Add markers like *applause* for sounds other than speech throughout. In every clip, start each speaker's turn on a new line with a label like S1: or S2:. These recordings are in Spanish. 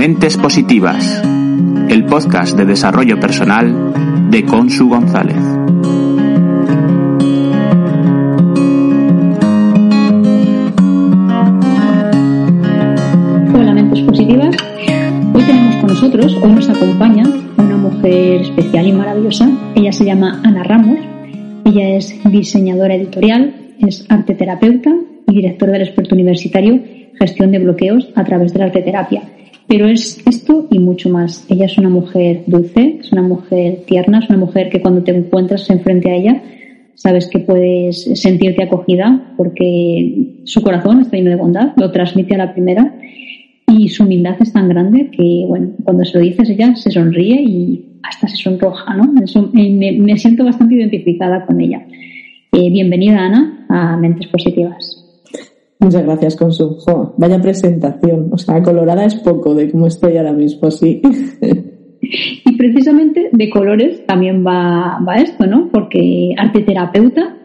S1: Mentes Positivas, el podcast de desarrollo personal de Consu González.
S2: Hola Mentes Positivas, hoy tenemos con nosotros, hoy nos acompaña una mujer especial y maravillosa, ella se llama Ana Ramos, ella es diseñadora editorial, es arte terapeuta y directora del experto universitario Gestión de bloqueos a través de la arte terapia. Pero es esto y mucho más. Ella es una mujer dulce, es una mujer tierna, es una mujer que cuando te encuentras enfrente a ella sabes que puedes sentirte acogida porque su corazón está lleno de bondad, lo transmite a la primera y su humildad es tan grande que, bueno, cuando se lo dices ella se sonríe y hasta se sonroja, ¿no? me, siento bastante identificada con ella. Eh, bienvenida, Ana, a Mentes Positivas.
S3: Muchas gracias, Consu. vaya presentación. O sea, colorada es poco de cómo estoy ahora mismo, sí. *laughs*
S2: Y precisamente de colores también va, va esto, ¿no? Porque arte terapeuta,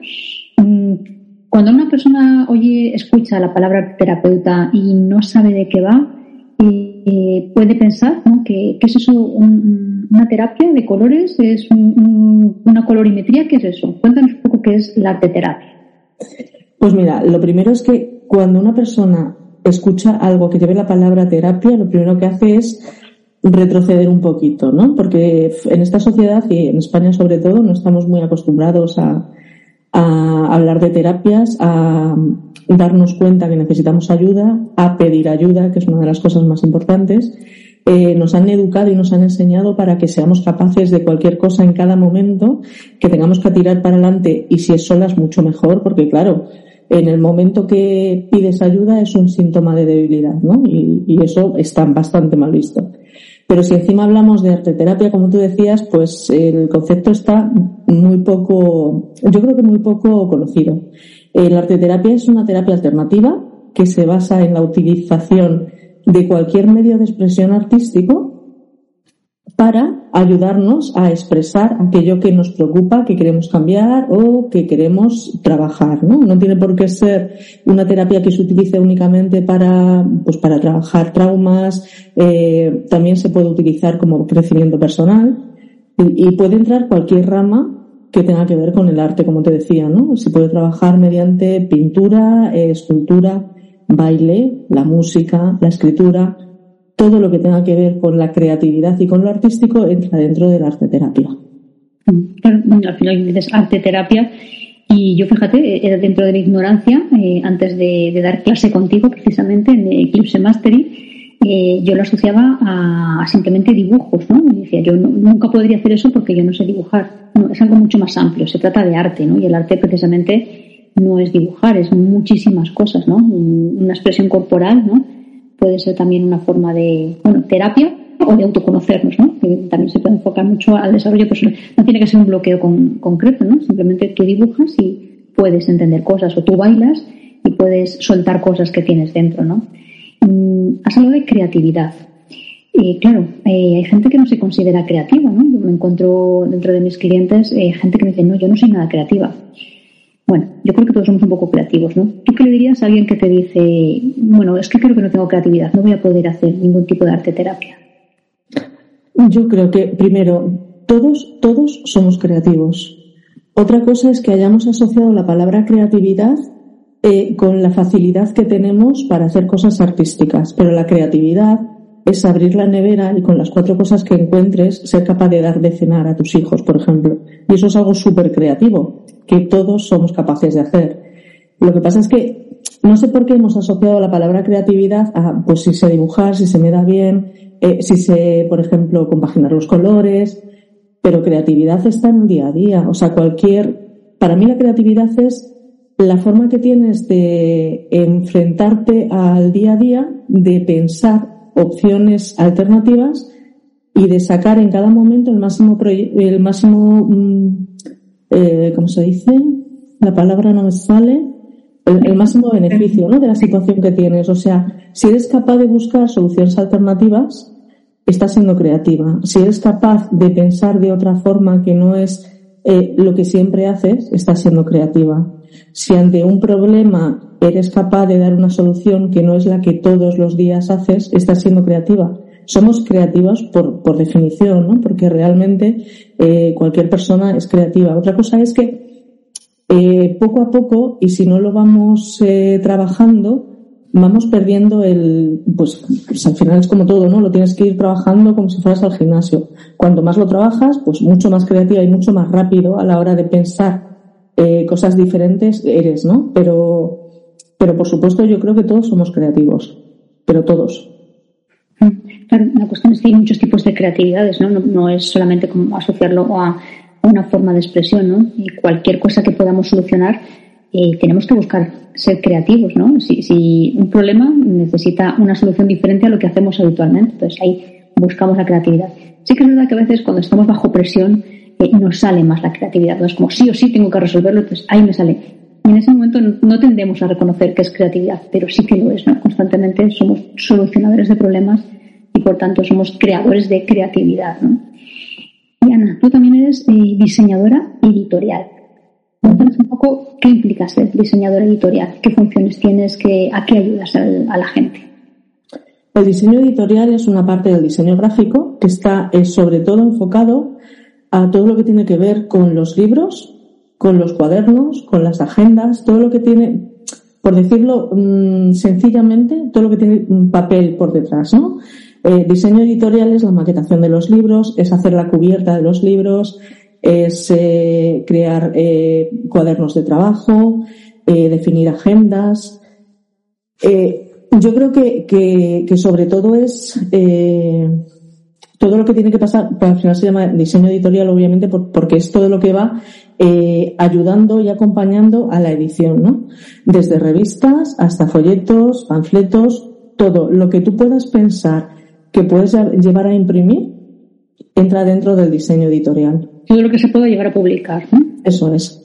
S2: mm, cuando una persona oye, escucha la palabra terapeuta y no sabe de qué va, eh, puede pensar, ¿no? ¿Qué, es eso? ¿Una terapia de colores? ¿Es una colorimetría? ¿Qué es eso? Cuéntanos un poco qué es la arte terapia.
S3: Pues mira, lo primero es que cuando una persona escucha algo que lleve la palabra terapia, lo primero que hace es retroceder un poquito, ¿no? Porque en esta sociedad y en España sobre todo no estamos muy acostumbrados a, hablar de terapias, a darnos cuenta que necesitamos ayuda, a pedir ayuda, que es una de las cosas más importantes. Eh, nos han educado y nos han enseñado para que seamos capaces de cualquier cosa en cada momento, que tengamos que tirar para adelante y si es solas mucho mejor, porque claro, en el momento que pides ayuda es un síntoma de debilidad, ¿no? Y, eso está bastante mal visto. Pero si encima hablamos de arteterapia, como tú decías, pues el concepto está muy poco, yo creo que muy poco conocido. La arteterapia es una terapia alternativa que se basa en la utilización de cualquier medio de expresión artístico para ayudarnos a expresar aquello que nos preocupa, que queremos cambiar o que queremos trabajar, ¿no? No tiene por qué ser una terapia que se utilice únicamente para, pues para trabajar traumas, eh, también se puede utilizar como crecimiento personal y, puede entrar cualquier rama que tenga que ver con el arte, como te decía, ¿no? Se puede trabajar mediante pintura, eh, escultura, baile, la música, la escritura, todo lo que tenga que ver con la creatividad y con lo artístico entra dentro de la arte terapia.
S2: al final dices arte terapia y yo fíjate, era dentro de la ignorancia, eh, antes de, dar clase contigo precisamente en Eclipse Mastery, eh, yo lo asociaba a, simplemente dibujos, ¿no? Y decía, yo nunca podría hacer eso porque yo no sé dibujar. No, es algo mucho más amplio, se trata de arte, ¿no? Y el arte precisamente no es dibujar, es muchísimas cosas, ¿no? Una expresión corporal, ¿no? Puede ser también una forma de bueno, terapia o de autoconocernos, ¿no? También se puede enfocar mucho al desarrollo personal. No tiene que ser un bloqueo concreto, ¿no? Simplemente tú dibujas y puedes entender cosas o tú bailas y puedes soltar cosas que tienes dentro, ¿no? Mm, has hablado de creatividad. Y claro, eh, hay gente que no se considera creativa, ¿no? me encuentro dentro de mis clientes eh, gente que me dice, no, yo no soy nada creativa. Bueno, yo creo que todos somos un poco creativos, ¿no? ¿Tú qué le dirías a alguien que te dice, bueno, es que creo que no tengo creatividad, no voy a poder hacer ningún tipo de arte terapia?
S3: Yo creo que, primero, todos, todos somos creativos. Otra cosa es que hayamos asociado la palabra creatividad eh, con la facilidad que tenemos para hacer cosas artísticas, pero la creatividad es abrir la nevera y con las cuatro cosas que encuentres ser capaz de dar de cenar a tus hijos, por ejemplo. Y eso es algo súper creativo, que todos somos capaces de hacer. Lo que pasa es que no sé por qué hemos asociado la palabra creatividad a, pues si sé dibujar, si se me da bien, eh, si sé, por ejemplo, compaginar los colores, pero creatividad está en el día a día. O sea, cualquier, para mí la creatividad es la forma que tienes de enfrentarte al día a día, de pensar opciones alternativas y de sacar en cada momento el máximo, el máximo, mm, eh, ¿cómo se dice? La palabra no me sale. El, máximo beneficio ¿no? de la situación que tienes. O sea, si eres capaz de buscar soluciones alternativas, estás siendo creativa. Si eres capaz de pensar de otra forma que no es eh, lo que siempre haces, estás siendo creativa. Si ante un problema eres capaz de dar una solución que no es la que todos los días haces, estás siendo creativa. somos creativos por, por definición, ¿no? Porque realmente eh, cualquier persona es creativa. Otra cosa es que eh, poco a poco, y si no lo vamos eh, trabajando, vamos perdiendo el, pues, pues, al final es como todo, ¿no? Lo tienes que ir trabajando como si fueras al gimnasio. Cuanto más lo trabajas, pues mucho más creativa y mucho más rápido a la hora de pensar eh, cosas diferentes eres, ¿no? Pero, pero por supuesto yo creo que todos somos creativos, pero todos.
S2: Claro, la cuestión es que hay muchos tipos de creatividades, ¿no? No, es solamente como asociarlo a una forma de expresión, ¿no? Y cualquier cosa que podamos solucionar, eh, tenemos que buscar ser creativos, ¿no? Si, si un problema necesita una solución diferente a lo que hacemos habitualmente, entonces ahí buscamos la creatividad. Sí que es verdad que a veces cuando estamos bajo presión eh, nos sale más la creatividad, no es como sí o sí tengo que resolverlo, entonces ahí me sale. Y en ese momento no tendemos a reconocer que es creatividad, pero sí que lo es. Constantemente somos solucionadores de problemas y por tanto somos creadores de creatividad. Y Ana, tú también eres eh, diseñadora editorial. Cuéntanos un poco qué implica ser diseñadora editorial, qué funciones tienes, qué, a qué ayudas a la gente.
S3: El diseño editorial es una parte del diseño gráfico que está eh, sobre todo enfocado a todo lo que tiene que ver con los libros, con los cuadernos, con las agendas, todo lo que tiene, por decirlo mm, sencillamente, todo lo que tiene un papel por detrás, ¿no? Eh, diseño editorial es la maquetación de los libros, es hacer la cubierta de los libros, es eh, crear eh, cuadernos de trabajo, definir agendas. yo creo que, que, sobre todo es todo lo que tiene que pasar, al final se llama diseño editorial obviamente porque es todo lo que va ayudando y acompañando a la edición, ¿no? Desde revistas hasta folletos, panfletos, todo lo que tú puedas pensar que puedes llevar a imprimir entra dentro del diseño editorial
S2: todo lo que se pueda llegar a publicar. ¿no?
S3: Eso es.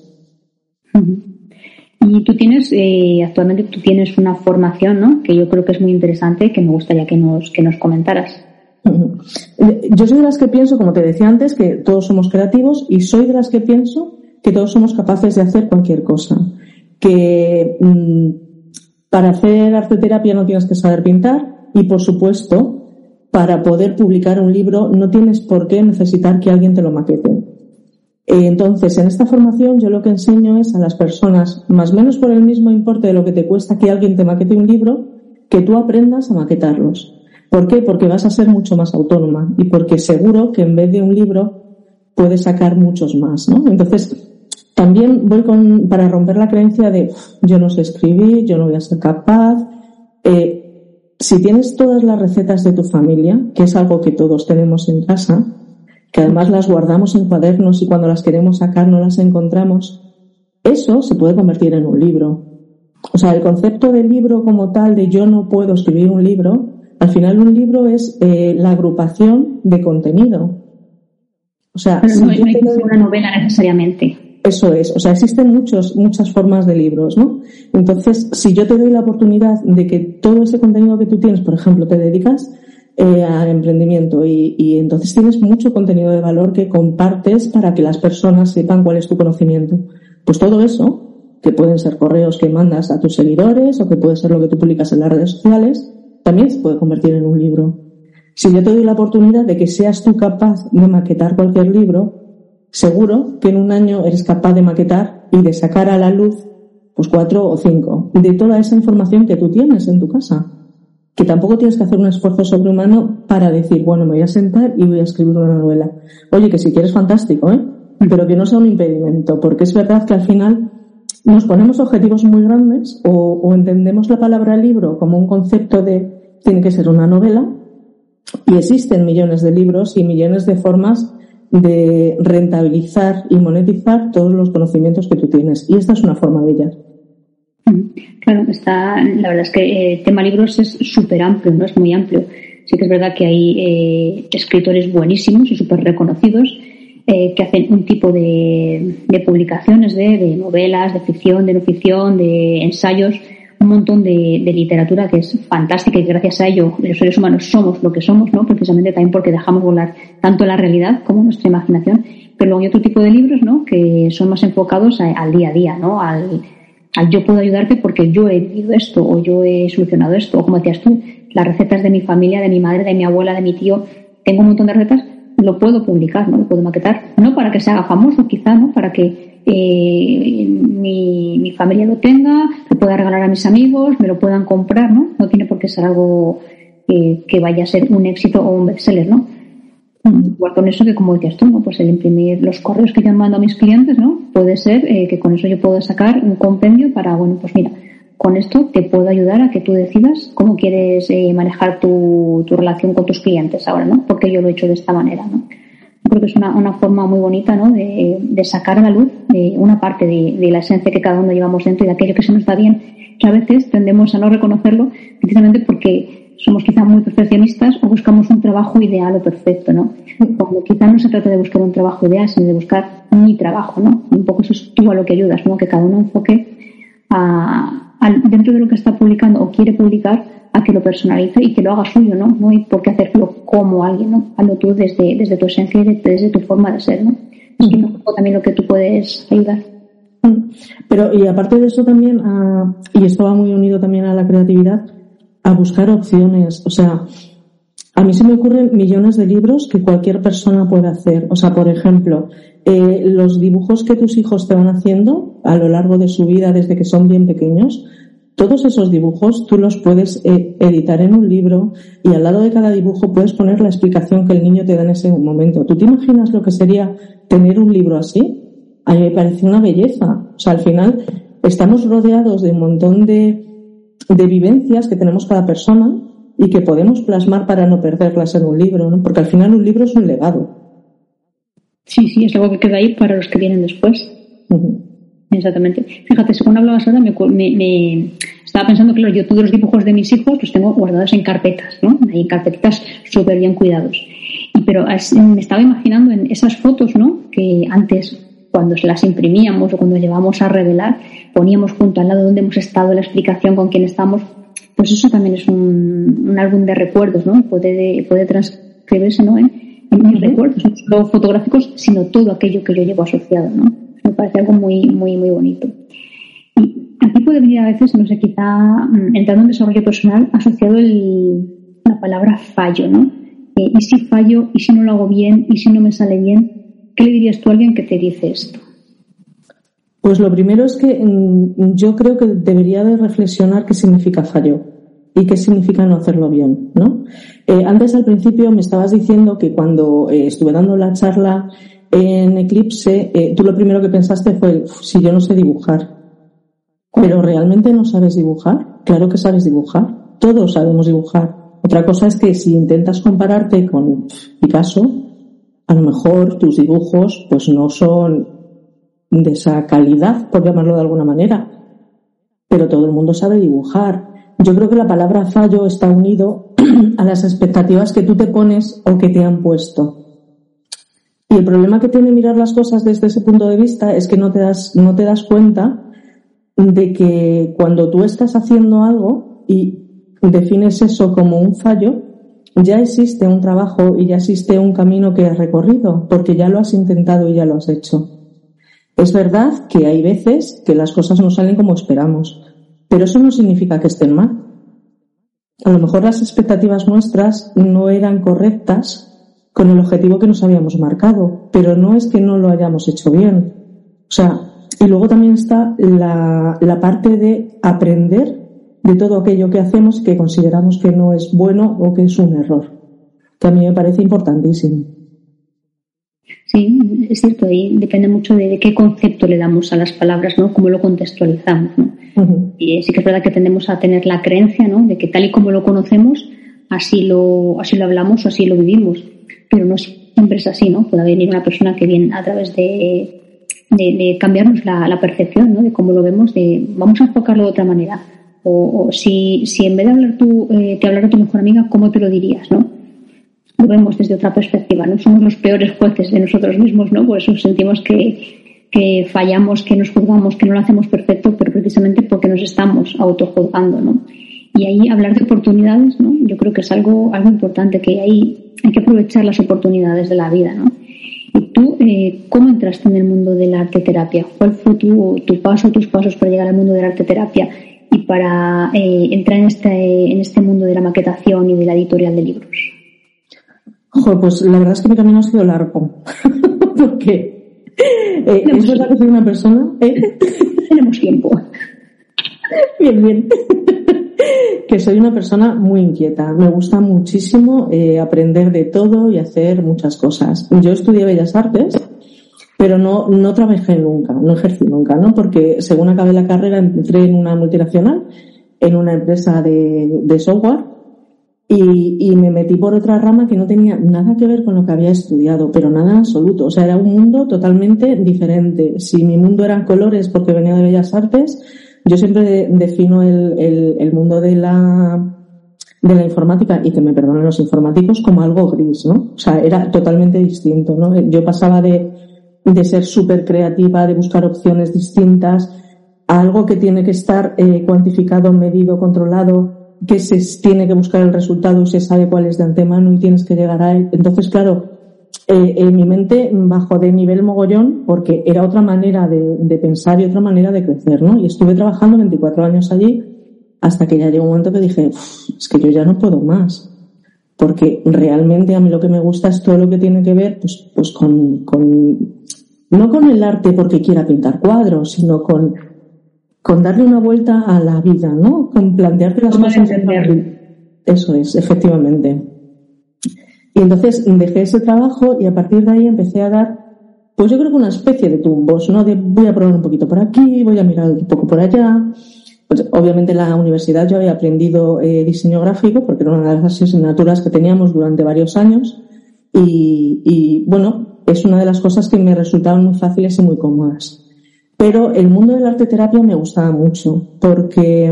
S2: Y tú tienes, eh, actualmente tú tienes una formación, ¿no? Que yo creo que es muy interesante, que me gustaría que nos, que nos comentaras. *laughs*
S3: Yo soy de las que pienso, como te decía antes, que todos somos creativos y soy de las que pienso que todos somos capaces de hacer cualquier cosa. Que mm, para hacer arte terapia no tienes que saber pintar y, por supuesto, para poder publicar un libro no tienes por qué necesitar que alguien te lo maquete. Eh, entonces, en esta formación yo lo que enseño es a las personas, más o menos por el mismo importe de lo que te cuesta que alguien te maquete un libro, que tú aprendas a maquetarlos. ¿Por qué? Porque vas a ser mucho más autónoma y porque seguro que en vez de un libro puedes sacar muchos más, ¿no? Entonces, también voy con, para romper la creencia de yo no sé escribir, yo no voy a ser capaz. Eh, si tienes todas las recetas de tu familia, que es algo que todos tenemos en casa, que además las guardamos en cuadernos y cuando las queremos sacar no las encontramos, eso se puede convertir en un libro. O sea, el concepto del libro como tal, de yo no puedo escribir un libro, al final un libro es eh, la agrupación de contenido.
S2: O sea, no, hay que ser una novela necesariamente.
S3: Eso es, o sea, existen muchos, muchas formas de libros, ¿no? Entonces, si yo te doy la oportunidad de que todo ese contenido que tú tienes, por ejemplo, te dedicas eh, al emprendimiento y, y, entonces tienes mucho contenido de valor que compartes para que las personas sepan cuál es tu conocimiento. Pues todo eso, que pueden ser correos que mandas a tus seguidores o que puede ser lo que tú publicas en las redes sociales, también se puede convertir en un libro. Si yo te doy la oportunidad de que seas tú capaz de maquetar cualquier libro, seguro que en un año eres capaz de maquetar y de sacar a la luz pues cuatro o cinco de toda esa información que tú tienes en tu casa. Que tampoco tienes que hacer un esfuerzo sobrehumano para decir, bueno, me voy a sentar y voy a escribir una novela. Oye, que si quieres fantástico, ¿eh? Pero que no sea un impedimento, porque es verdad que al final nos ponemos objetivos muy grandes o, o entendemos la palabra libro como un concepto de tiene que ser una novela y existen millones de libros y millones de formas de rentabilizar y monetizar todos los conocimientos que tú tienes. Y esta es una forma de ellas.
S2: Mm, claro, está, la verdad es que el eh, tema libros es súper amplio, no es muy amplio. Sí que es verdad que hay eh, escritores buenísimos y súper reconocidos eh, que hacen un tipo de, de publicaciones de, de, novelas, de ficción, de no ficción, de ensayos un montón de, literatura que es fantástica y gracias a ello los seres humanos somos lo que somos, ¿no? Precisamente también porque dejamos volar tanto la realidad como nuestra imaginación. Pero luego hay otro tipo de libros, ¿no? Que son más enfocados al día a día, ¿no? Al, al yo puedo ayudarte porque yo he vivido esto o yo he solucionado esto o como decías tú, las recetas de mi familia, de mi madre, de mi abuela, de mi tío, tengo un montón de recetas, lo puedo publicar, ¿no? Lo puedo maquetar, no para que se haga famoso, quizá, ¿no? Para que eh, mi, mi, familia lo tenga, lo pueda regalar a mis amigos, me lo puedan comprar, ¿no? No tiene por qué ser algo eh, que vaya a ser un éxito o un bestseller, ¿no? Igual con eso que como decías tú, ¿no? Pues el imprimir los correos que yo mando a mis clientes, ¿no? Puede ser eh, que con eso yo puedo sacar un compendio para, bueno, pues mira, con esto te puedo ayudar a que tú decidas cómo quieres eh, manejar tu, tu, relación con tus clientes ahora, ¿no? Porque yo lo he hecho de esta manera, ¿no? Creo que es una, una forma muy bonita, ¿no? De, de, sacar a la luz de una parte de, de, la esencia que cada uno llevamos dentro y de aquello que se nos está bien, que a veces tendemos a no reconocerlo precisamente porque somos quizá muy perfeccionistas o buscamos un trabajo ideal o perfecto, ¿no? Cuando quizá no se trata de buscar un trabajo ideal, sino de buscar mi trabajo, ¿no? un poco eso es tú a lo que ayudas, ¿no? Que cada uno enfoque a, dentro de lo que está publicando o quiere publicar a que lo personalice y que lo haga suyo, ¿no? No hay por qué hacerlo como alguien, ¿no? Hazlo tú desde, desde tu esencia y desde tu forma de ser, ¿no? Es también lo que tú puedes ayudar.
S3: Pero, y aparte de eso también, ah, y esto va muy unido también a la creatividad, a buscar opciones. O sea, a mí se me ocurren millones de libros que cualquier persona puede hacer. O sea, por ejemplo, eh, los dibujos que tus hijos te van haciendo a lo largo de su vida desde que son bien pequeños, todos esos dibujos tú los puedes eh, editar en un libro y al lado de cada dibujo puedes poner la explicación que el niño te da en ese momento. ¿Tú te imaginas lo que sería tener un libro así? A mí me parece una belleza. O sea, al final estamos rodeados de un montón de, de vivencias que tenemos cada persona y que podemos plasmar para no perderlas en un libro, ¿no? Porque al final un libro es un legado.
S2: Sí, sí, es algo que queda ahí para los que vienen después. Exactamente. Fíjate, según hablabas ahora, me, me, estaba pensando, claro, yo todos los dibujos de mis hijos los tengo guardados en carpetas, ¿no? En carpetitas súper bien cuidados. Y, pero me estaba imaginando en esas fotos, ¿no? Que antes, cuando se las imprimíamos o cuando llevábamos a revelar, poníamos junto al lado donde hemos estado, la explicación con quién estamos, pues eso también es un, un álbum de recuerdos, ¿no? Puede, puede transcribirse, ¿no? En, mis recuerdos, no solo fotográficos, sino todo aquello que yo llevo asociado, ¿no? Me parece algo muy, muy, muy bonito. Y aquí puede venir a veces, no sé, quizá mm, entrando en desarrollo personal, asociado el, la palabra fallo, ¿no? Eh, y si fallo, y si no lo hago bien, y si no me sale bien, ¿qué le dirías tú a alguien que te dice esto?
S3: Pues lo primero es que mm, yo creo que debería de reflexionar qué significa fallo y qué significa no hacerlo bien, ¿no? Eh, antes al principio me estabas diciendo que cuando eh, estuve dando la charla en Eclipse, eh, tú lo primero que pensaste fue si yo no sé dibujar. Pero realmente no sabes dibujar. Claro que sabes dibujar. Todos sabemos dibujar. Otra cosa es que si intentas compararte con Picasso, a lo mejor tus dibujos pues no son de esa calidad, por llamarlo de alguna manera. Pero todo el mundo sabe dibujar. Yo creo que la palabra fallo está unido *clears throat* a las expectativas que tú te pones o que te han puesto. Y el problema que tiene mirar las cosas desde ese punto de vista es que no te das, no te das cuenta de que cuando tú estás haciendo algo y defines eso como un fallo, ya existe un trabajo y ya existe un camino que has recorrido, porque ya lo has intentado y ya lo has hecho. Es verdad que hay veces que las cosas no salen como esperamos, pero eso no significa que estén mal. A lo mejor las expectativas nuestras no eran correctas con el objetivo que nos habíamos marcado, pero no es que no lo hayamos hecho bien. O sea, y luego también está la, la parte de aprender de todo aquello que hacemos que consideramos que no es bueno o que es un error, que a mí me parece importantísimo.
S2: Sí, es cierto, ahí depende mucho de, qué concepto le damos a las palabras, ¿no? Cómo lo contextualizamos, ¿no? Y sí que es verdad que tendemos a tener la creencia, ¿no? De que tal y como lo conocemos, así lo, así lo hablamos o así lo vivimos. Pero no siempre es así, ¿no? Puede venir una persona que viene a través de, de, cambiarnos la, la, percepción, ¿no? De cómo lo vemos, de vamos a enfocarlo de otra manera. O, si, si en vez de hablar tú, eh, te hablara tu mejor amiga, ¿cómo te lo dirías, no? Lo vemos desde otra perspectiva, ¿no? Somos los peores jueces de nosotros mismos, ¿no? Por eso sentimos que, que fallamos, que nos juzgamos, que no lo hacemos perfecto, pero precisamente porque nos estamos autojuzgando, ¿no? Y ahí hablar de oportunidades, ¿no? Yo creo que es algo, algo importante, que ahí hay que aprovechar las oportunidades de la vida, ¿no? ¿Y tú eh, cómo entraste en el mundo de la arte terapia? ¿Cuál fue tu, tu paso, tus pasos para llegar al mundo de la arte terapia? y para eh, entrar en este, en este mundo de la maquetación y de la editorial de libros?
S3: Joder, pues la verdad es que mi camino ha sido largo. *laughs* Porque eh, es verdad que soy una persona. ¿eh? *laughs*
S2: Tenemos tiempo.
S3: Bien, bien. *laughs* que soy una persona muy inquieta. Me gusta muchísimo eh, aprender de todo y hacer muchas cosas. Yo estudié Bellas Artes, pero no, no trabajé nunca, no ejercí nunca, ¿no? Porque según acabé la carrera entré en una multinacional, en una empresa de, de software, y, y, me metí por otra rama que no tenía nada que ver con lo que había estudiado, pero nada absoluto. O sea, era un mundo totalmente diferente. Si mi mundo eran colores porque venía de Bellas Artes, yo siempre defino el, el, el, mundo de la, de la informática, y que me perdonen los informáticos, como algo gris, ¿no? O sea, era totalmente distinto, ¿no? Yo pasaba de, de ser súper creativa, de buscar opciones distintas, a algo que tiene que estar eh, cuantificado, medido, controlado, que se tiene que buscar el resultado y se sabe cuál es de antemano y tienes que llegar a él. Entonces, claro, eh, en mi mente bajó de nivel mogollón porque era otra manera de, de, pensar y otra manera de crecer, ¿no? Y estuve trabajando 24 años allí hasta que ya llegó un momento que dije, es que yo ya no puedo más. Porque realmente a mí lo que me gusta es todo lo que tiene que ver, pues, pues con, con no con el arte porque quiera pintar cuadros, sino con, con darle una vuelta a la vida, ¿no? Con plantearte las cosas. Eso es, efectivamente. Y entonces dejé ese trabajo y a partir de ahí empecé a dar, pues yo creo que una especie de tumbos, ¿no? De voy a probar un poquito por aquí, voy a mirar un poco por allá. Pues obviamente en la universidad yo había aprendido eh, diseño gráfico porque era una de las asignaturas que teníamos durante varios años y, y bueno, es una de las cosas que me resultaban muy fáciles y muy cómodas. Pero el mundo de la arte terapia me gustaba mucho porque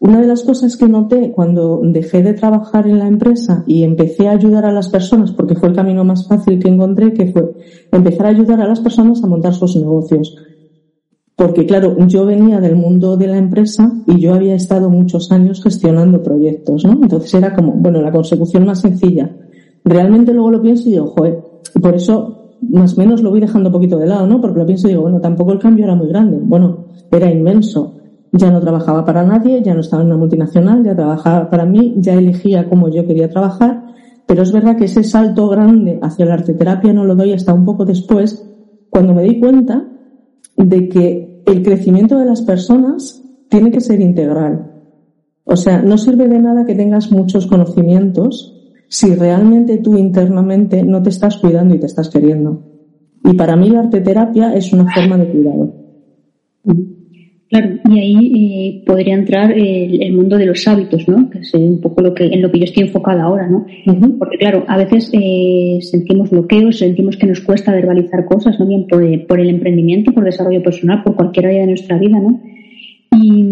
S3: una de las cosas que noté cuando dejé de trabajar en la empresa y empecé a ayudar a las personas, porque fue el camino más fácil que encontré, que fue empezar a ayudar a las personas a montar sus negocios. Porque claro, yo venía del mundo de la empresa y yo había estado muchos años gestionando proyectos, ¿no? Entonces era como, bueno, la consecución más sencilla. Realmente luego lo pienso y digo, joder, por eso más o menos lo voy dejando un poquito de lado, ¿no? Porque lo pienso y digo, bueno, tampoco el cambio era muy grande. Bueno, era inmenso ya no trabajaba para nadie, ya no estaba en una multinacional, ya trabajaba para mí, ya elegía cómo yo quería trabajar, pero es verdad que ese salto grande hacia la arteterapia no lo doy hasta un poco después, cuando me di cuenta de que el crecimiento de las personas tiene que ser integral. O sea, no sirve de nada que tengas muchos conocimientos si realmente tú internamente no te estás cuidando y te estás queriendo. Y para mí la arteterapia es una forma de cuidado.
S2: Claro, y ahí eh, podría entrar el, el, mundo de los hábitos, ¿no? Que es un poco lo que, en lo que yo estoy enfocada ahora, ¿no? Porque claro, a veces eh, sentimos bloqueos, sentimos que nos cuesta verbalizar cosas, ¿no? Bien por, por el emprendimiento, por desarrollo personal, por cualquier área de nuestra vida, ¿no? Y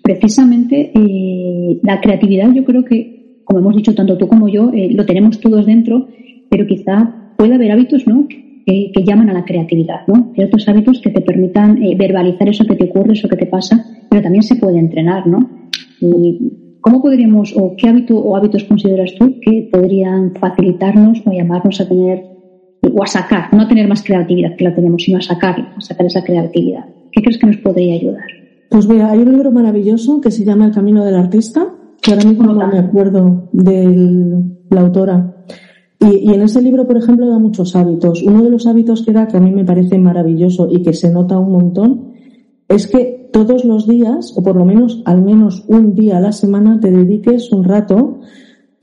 S2: precisamente eh, la creatividad yo creo que, como hemos dicho tanto tú como yo, eh, lo tenemos todos dentro, pero quizá puede haber hábitos, ¿no? que, llaman a la creatividad, ¿no? Ciertos hábitos que te permitan eh, verbalizar eso que te ocurre, eso que te pasa, pero también se puede entrenar, ¿no? ¿Cómo podríamos, o qué hábito o hábitos consideras tú que podrían facilitarnos o llamarnos a tener, o a sacar, no a tener más creatividad que la tenemos, sino a sacar, a sacar esa creatividad? ¿Qué crees que nos podría ayudar?
S3: Pues mira, hay un libro maravilloso que se llama El Camino del Artista, que ahora mismo no me acuerdo de la autora, y, en ese libro, por ejemplo, da muchos hábitos. Uno de los hábitos que da, que a mí me parece maravilloso y que se nota un montón, es que todos los días, o por lo menos al menos un día a la semana, te dediques un rato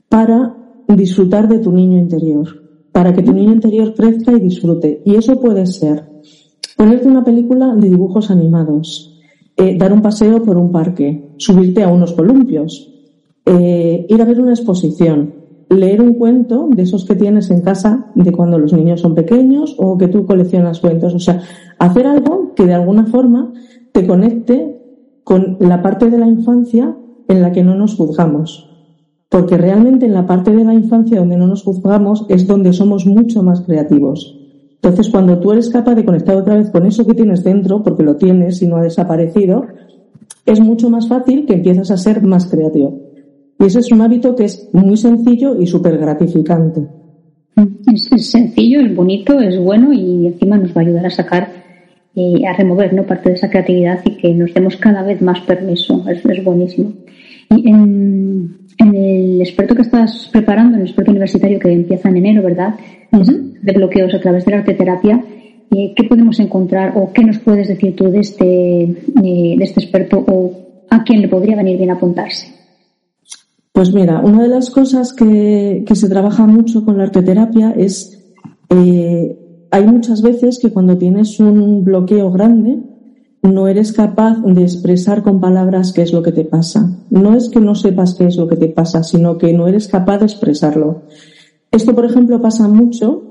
S3: para disfrutar de tu niño interior, para que tu niño interior crezca y disfrute. Y eso puede ser ponerte una película de dibujos animados, eh, dar un paseo por un parque, subirte a unos columpios, eh, ir a ver una exposición, leer un cuento de esos que tienes en casa de cuando los niños son pequeños o que tú coleccionas cuentos. O sea, hacer algo que de alguna forma te conecte con la parte de la infancia en la que no nos juzgamos. Porque realmente en la parte de la infancia donde no nos juzgamos es donde somos mucho más creativos. Entonces, cuando tú eres capaz de conectar otra vez con eso que tienes dentro, porque lo tienes y no ha desaparecido, es mucho más fácil que empiezas a ser más creativo. Y ese es un hábito que es muy sencillo y súper gratificante.
S2: Es, es, sencillo, es bonito, es bueno y encima nos va a ayudar a sacar eh, a remover ¿no? parte de esa creatividad y que nos demos cada vez más permiso. Es, es buenísimo. Y en, el experto que estás preparando, en el experto universitario que empieza en enero, ¿verdad? De bloqueos a través de la arte terapia, eh, ¿qué podemos encontrar o qué nos puedes decir tú de este, eh, de este experto o a quién le podría venir bien apuntarse?
S3: Pues mira, una de las cosas que, se trabaja mucho con la arteterapia es, eh, hay muchas veces que cuando tienes un bloqueo grande, no eres capaz de expresar con palabras qué es lo que te pasa. No es que no sepas qué es lo que te pasa, sino que no eres capaz de expresarlo. Esto, por ejemplo, pasa mucho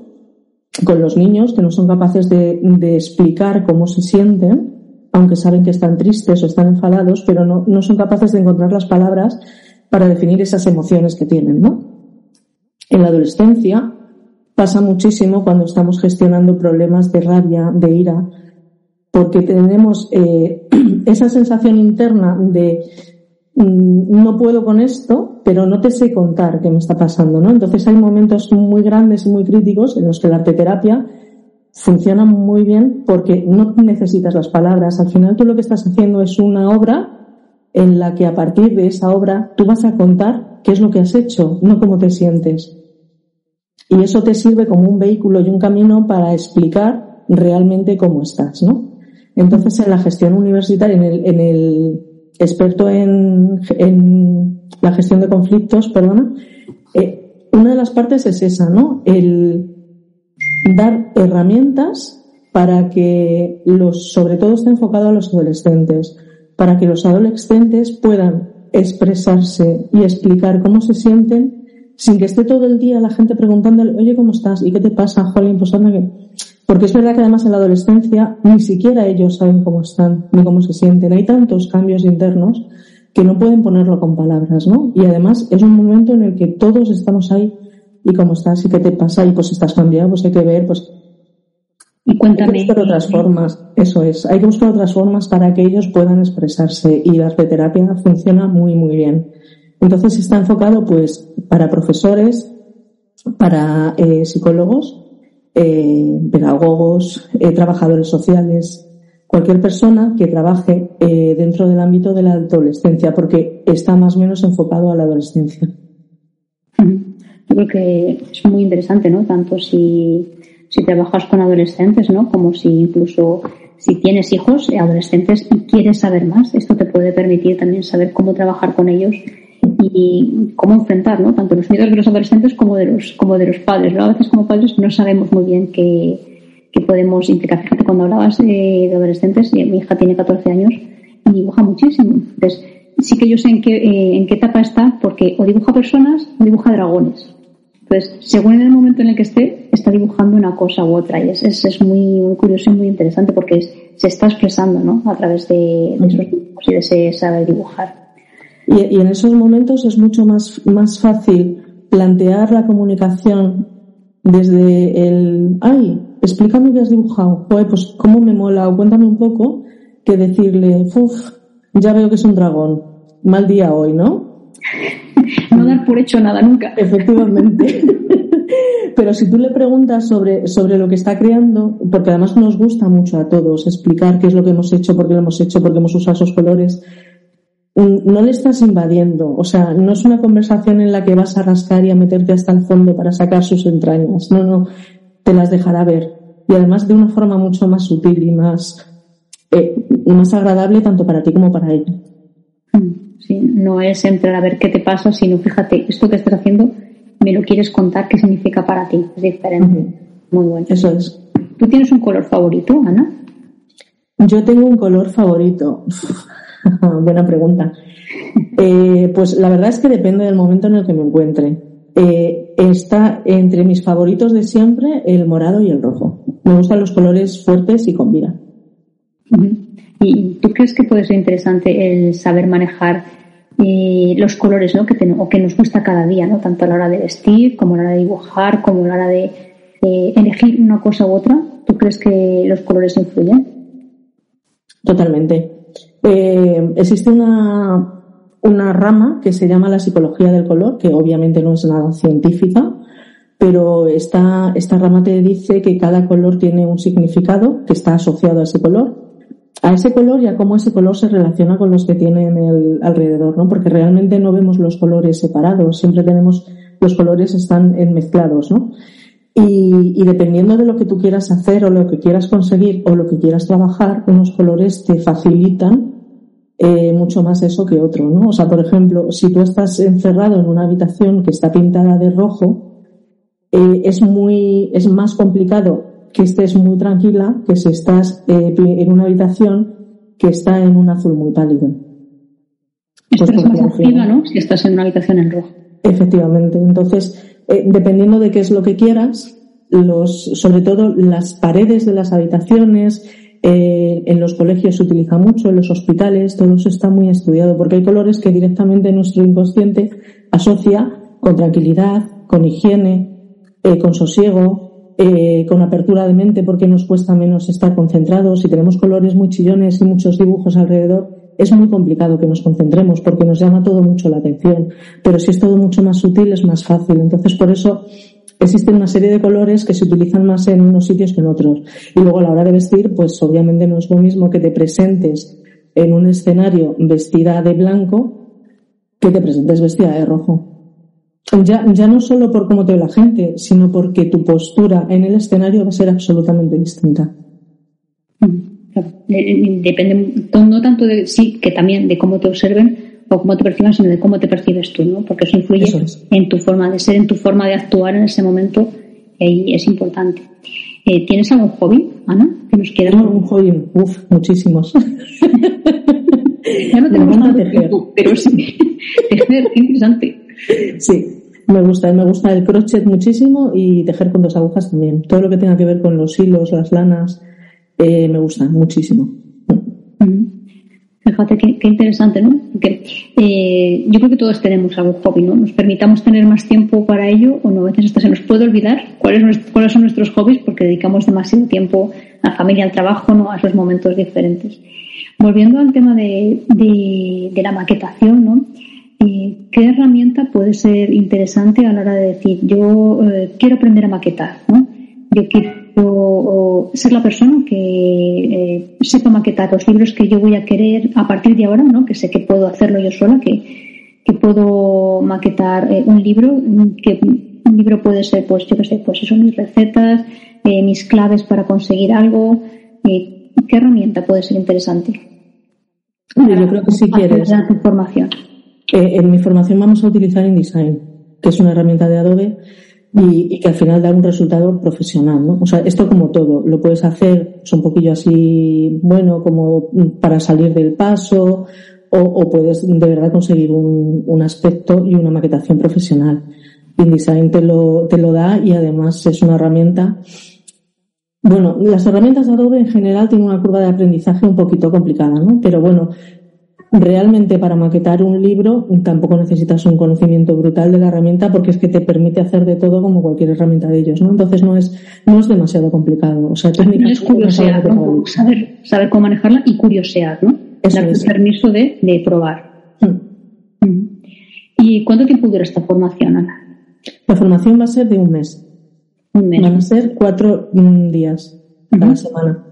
S3: con los niños que no son capaces de, explicar cómo se sienten, aunque saben que están tristes o están enfadados, pero no, no son capaces de encontrar las palabras para definir esas emociones que tienen, ¿no? En la adolescencia pasa muchísimo cuando estamos gestionando problemas de rabia, de ira, porque tenemos eh, *clears throat* esa sensación interna de mm, no puedo con esto, pero no te sé contar qué me está pasando, ¿no? Entonces hay momentos muy grandes y muy críticos en los que la arteterapia funciona muy bien porque no necesitas las palabras. Al final tú lo que estás haciendo es una obra en la que a partir de esa obra tú vas a contar qué es lo que has hecho, no cómo te sientes. Y eso te sirve como un vehículo y un camino para explicar realmente cómo estás, ¿no? Entonces, en la gestión universitaria, en el, experto en, la gestión de conflictos, perdona, eh, una de las partes es esa, ¿no? El dar herramientas para que los, sobre todo está enfocado a los adolescentes, para que los adolescentes puedan expresarse y explicar cómo se sienten sin que esté todo el día la gente preguntándole, oye, ¿cómo estás? ¿Y qué te pasa? Jolín, pues anda que... Porque es verdad que además en la adolescencia ni siquiera ellos saben cómo están ni cómo se sienten. Hay tantos cambios internos que no pueden ponerlo con palabras, ¿no? Y además es un momento en el que todos estamos ahí y cómo estás y qué te pasa y pues estás cambiado, pues hay que ver, pues
S2: y cuéntame.
S3: Hay que buscar otras formas, eso es. Hay que buscar otras formas para que ellos puedan expresarse y la arteterapia funciona muy, muy bien. Entonces está enfocado, pues, para profesores, para eh, psicólogos, eh, pedagogos, eh, trabajadores sociales, cualquier persona que trabaje dentro del ámbito de la adolescencia, porque está más o menos enfocado a la adolescencia.
S2: Yo creo que es muy interesante, ¿no? Tanto si si trabajas con adolescentes, ¿no? Como si incluso si tienes hijos eh, adolescentes y quieres saber más, esto te puede permitir también saber cómo trabajar con ellos y cómo enfrentar, ¿no? Tanto los miedos de los adolescentes como de los, como de los padres, ¿no? A veces como padres no sabemos muy bien qué, podemos implicar. Fíjate, cuando hablabas de, adolescentes, mi hija tiene 14 años y dibuja muchísimo. Entonces, sí que yo sé en qué, eh, en qué etapa está, porque o dibuja personas o dibuja dragones. Entonces, según en el momento en el que esté, está dibujando una cosa u otra. Y es, es, muy, curioso y muy interesante porque se está expresando ¿no? a través de, esos dibujos y de ese saber dibujar.
S3: Y, en esos momentos es mucho más, más fácil plantear la comunicación desde el, ay, explícame qué has dibujado, pues cómo me mola, o cuéntame un poco, que decirle, uff, ya veo que es un dragón, mal día hoy, ¿no?
S2: No dar por hecho nada nunca.
S3: Efectivamente. *laughs* Pero si tú le preguntas sobre, sobre lo que está creando, porque además nos gusta mucho a todos explicar qué es lo que hemos hecho, por qué lo hemos hecho, por qué hemos usado esos colores, mm, no le estás invadiendo. O sea, no es una conversación en la que vas a rascar y a meterte hasta el fondo para sacar sus entrañas. No, no, te las dejará ver. Y además de una forma mucho más sutil y más, eh, más agradable tanto para ti como para ella.
S2: ¿Sí? No es entrar a ver qué te pasa, sino fíjate, esto que estás haciendo, me lo quieres contar, qué significa para ti. Es diferente. Muy bueno.
S3: Eso es.
S2: ¿Tú tienes un color favorito, Ana?
S3: Yo tengo un color favorito. *laughs* Buena pregunta. Eh, pues la verdad es que depende del momento en el que me encuentre. Eh, está entre mis favoritos de siempre el morado y el rojo. Me gustan los colores fuertes y con vida.
S2: ¿Y tú crees que puede ser interesante el saber manejar eh, los colores ¿no? que, o que nos gusta cada día, ¿no? tanto a la hora de vestir, como a la hora de dibujar, como a la hora de elegir una cosa u otra? ¿Tú crees que los colores influyen?
S3: Totalmente. Eh, existe una, una rama que se llama la psicología del color, que obviamente no es nada científica, pero esta, esta rama te dice que cada color tiene un significado que está asociado a ese color a ese color y a cómo ese color se relaciona con los que tienen el alrededor, ¿no? Porque realmente no vemos los colores separados, siempre tenemos los colores están mezclados, ¿no? Y, y, dependiendo de lo que tú quieras hacer o lo que quieras conseguir o lo que quieras trabajar, unos colores te facilitan eh, mucho más eso que otro, ¿no? O sea, por ejemplo, si tú estás encerrado en una habitación que está pintada de rojo, eh, es muy, es más complicado que estés muy tranquila que si estás eh, en una habitación que está en un azul muy pálido.
S2: Estás pues más activa, ¿no? Si estás en una habitación en rojo.
S3: Efectivamente. Entonces, eh, dependiendo de qué es lo que quieras, los, sobre todo las paredes de las habitaciones, eh, en los colegios se utiliza mucho, en los hospitales, todo eso está muy estudiado, porque hay colores que directamente nuestro inconsciente asocia con tranquilidad, con higiene, eh, con sosiego, eh, con apertura de mente porque nos cuesta menos estar concentrados. Si tenemos colores muy chillones y muchos dibujos alrededor, es muy complicado que nos concentremos porque nos llama todo mucho la atención. Pero si es todo mucho más sutil, es más fácil. Entonces, por eso existen una serie de colores que se utilizan más en unos sitios que en otros. Y luego a la hora de vestir, pues obviamente no es lo mismo que te presentes en un escenario vestida de blanco que te presentes vestida de rojo. Ya, ya no solo por cómo te ve la gente, sino porque tu postura en el escenario va a ser absolutamente distinta.
S2: Mm, eh, depende no tanto de sí, que también de cómo te observen, o cómo te percibas, sino de cómo te percibes tú, ¿no? Porque eso influye en tu forma de ser, en tu forma de actuar en ese momento y es importante. Eh, ¿Tienes algún hobby, Ana? Que nos quieras
S3: un hobby, uff, muchísimos. *laughs*
S2: ya no tenemos tanto tiempo, pero sí, *laughs* tejer, interesante.
S3: Sí, me gusta, me gusta el crochet muchísimo y tejer con dos agujas también. Todo lo que tenga que ver con los hilos, las lanas, eh, me gusta muchísimo.
S2: Fíjate qué, interesante, ¿no? Porque eh, yo creo que todos tenemos algún hobby, ¿no? Nos permitamos tener más tiempo para ello o no, a veces hasta se nos puede olvidar cuáles, cuáles son nuestros hobbies porque dedicamos demasiado tiempo a la familia, al trabajo, ¿no? A esos momentos diferentes. Volviendo al tema de, de, la maquetación, ¿no? Eh, ¿Qué herramienta puede ser interesante a la hora de decir yo eh, quiero aprender a maquetar, ¿no? Yo quiero ser la persona que eh, sepa maquetar los libros que yo voy a querer a partir de ahora, ¿no? que sé que puedo hacerlo yo sola, que, que puedo maquetar eh, un libro, que un libro puede ser, pues yo qué sé, pues eso, mis recetas, mis claves para conseguir algo. ¿Qué herramienta puede ser interesante?
S3: yo creo que si quieres.
S2: Información.
S3: en mi formación vamos a utilizar InDesign, que es una herramienta de Adobe y, que al final da un resultado profesional, ¿no? O sea, esto como todo, lo puedes hacer pues, un poquillo así, bueno, como para salir del paso, o, o puedes de verdad conseguir un, un, aspecto y una maquetación profesional. InDesign te lo, te lo da y además es una herramienta bueno, las herramientas de Adobe en general tienen una curva de aprendizaje un poquito complicada, ¿no? Pero bueno, realmente para maquetar un libro tampoco necesitas un conocimiento brutal de la herramienta porque es que te permite hacer de todo como cualquier herramienta de ellos, ¿no? Entonces no es, no es demasiado complicado. O sea,
S2: es curiosear, saber, saber cómo manejarla y curiosear, ¿no? Dar el permiso de, de probar. Mm. Mm. ¿Y cuánto tiempo dura esta formación, Ana?
S3: La formación va a ser de un mes.
S2: Un mes.
S3: Van a ser cuatro mm, días a la semana.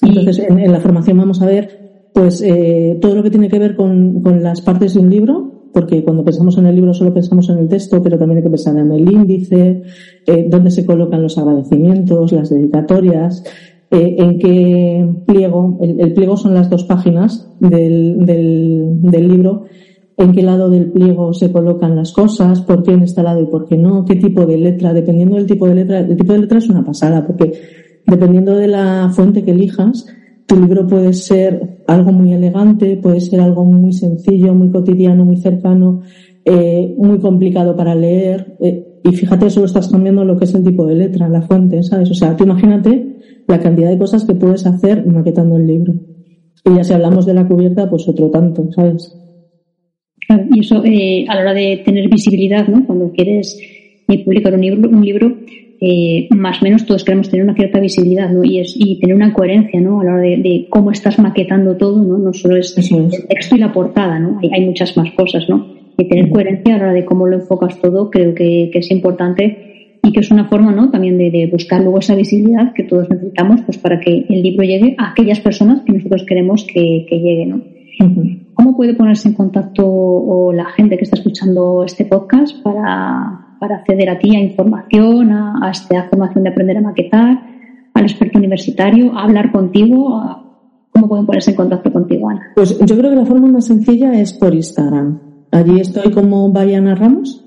S3: Entonces, en, en la formación vamos a ver pues eh, todo lo que tiene que ver con, con, las partes de un libro, porque cuando pensamos en el libro solo pensamos en el texto, pero también hay que pensar en el índice, eh, dónde se colocan los agradecimientos, las dedicatorias, eh, en qué pliego, el, pliego son las dos páginas del, del, del libro, en qué lado del pliego se colocan las cosas, por qué en este lado y por qué no, qué tipo de letra, dependiendo del tipo de letra, el tipo de letra es una pasada, porque dependiendo de la fuente que elijas, tu libro puede ser algo muy elegante, puede ser algo muy sencillo, muy cotidiano, muy cercano, eh, muy complicado para leer. Eh, y fíjate, solo estás cambiando lo que es el tipo de letra, la fuente, ¿sabes? O sea, tú imagínate la cantidad de cosas que puedes hacer maquetando el libro. Y ya si hablamos de la cubierta, pues otro tanto, ¿sabes?
S2: Y eso eh, a la hora de tener visibilidad, ¿no? Cuando quieres publicar un libro, un libro eh, más o menos todos queremos tener una cierta visibilidad ¿no? y, es, y tener una coherencia ¿no? a la hora de, cómo estás maquetando todo, no, no solo es, el texto y la portada, ¿no? hay, hay muchas más cosas, ¿no? Y tener coherencia a la hora de cómo lo enfocas todo creo que, es importante y que es una forma ¿no? también de, buscar luego esa visibilidad que todos necesitamos pues para que el libro llegue a aquellas personas que nosotros queremos que, que llegue. ¿no? ¿Cómo puede ponerse en contacto o la gente que está escuchando este podcast para, para acceder a ti, a información, a, esta formación de aprender a maquetar, al experto universitario, a hablar contigo? ¿Cómo pueden ponerse en contacto contigo, Ana?
S3: Pues yo creo que la forma más sencilla es por Instagram. Allí estoy como Bayana Ramos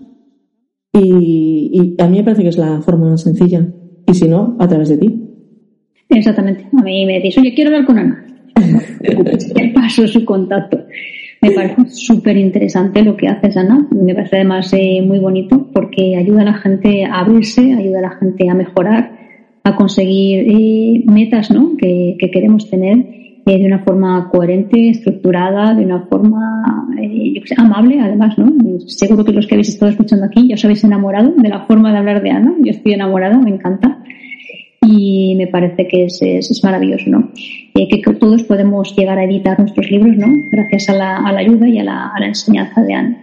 S3: y, a mí me parece que es la forma más sencilla. Y si no, a través de ti.
S2: Exactamente. A mí me dices, oye, quiero hablar con Ana. Te *laughs* paso su contacto. Me parece súper interesante lo que haces, Ana. Me parece además eh, muy bonito porque ayuda a la gente a abrirse, ayuda a la gente a mejorar, a conseguir eh, metas ¿no? que, queremos tener eh, de una forma coherente, estructurada, de una forma amable, además. ¿no? Seguro que los que habéis estado escuchando aquí ya os habéis enamorado de la forma de hablar de Ana. Yo estoy enamorada, me encanta y me parece que es, es, maravilloso, ¿no? Eh, que, todos podemos llegar a editar nuestros libros, ¿no? Gracias a la, a la ayuda y a la, a la, enseñanza de Ana.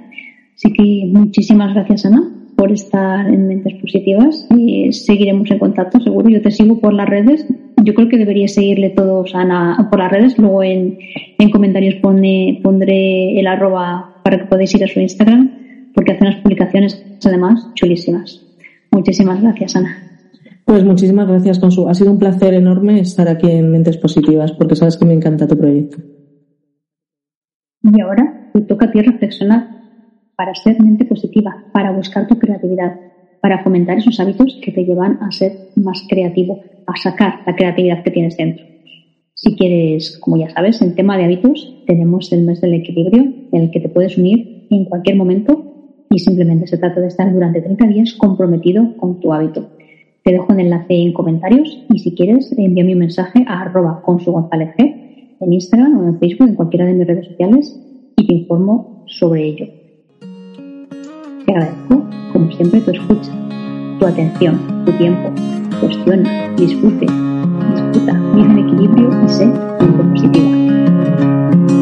S2: Así que muchísimas gracias, Ana, por estar en Mentes Positivas. y seguiremos en contacto, seguro. Yo te sigo por las redes. Yo creo que debería seguirle todos a Ana por las redes. Luego en, en comentarios pone, pondré el arroba para que podáis ir a su Instagram, porque hace unas publicaciones, además, chulísimas. Muchísimas gracias, Ana.
S3: Pues muchísimas gracias, Consu. Ha sido un placer enorme estar aquí en Mentes Positivas, porque sabes que me encanta tu proyecto.
S2: Y ahora te toca a ti reflexionar para ser mente positiva, para buscar tu creatividad, para fomentar esos hábitos que te llevan a ser más creativo, a sacar la creatividad que tienes dentro. Si quieres, como ya sabes, en tema de hábitos, tenemos el mes del equilibrio en el que te puedes unir en cualquier momento y simplemente se trata de estar durante 30 días comprometido con tu hábito. Te dejo un enlace en comentarios y si quieres envíame un mensaje a arroba con su González en Instagram o en Facebook, en cualquiera de mis redes sociales y te informo sobre ello. Te agradezco, como siempre, tu escucha, tu atención, tu tiempo. Cuestiona, discute, disfruta, vive en equilibrio y sé positiva.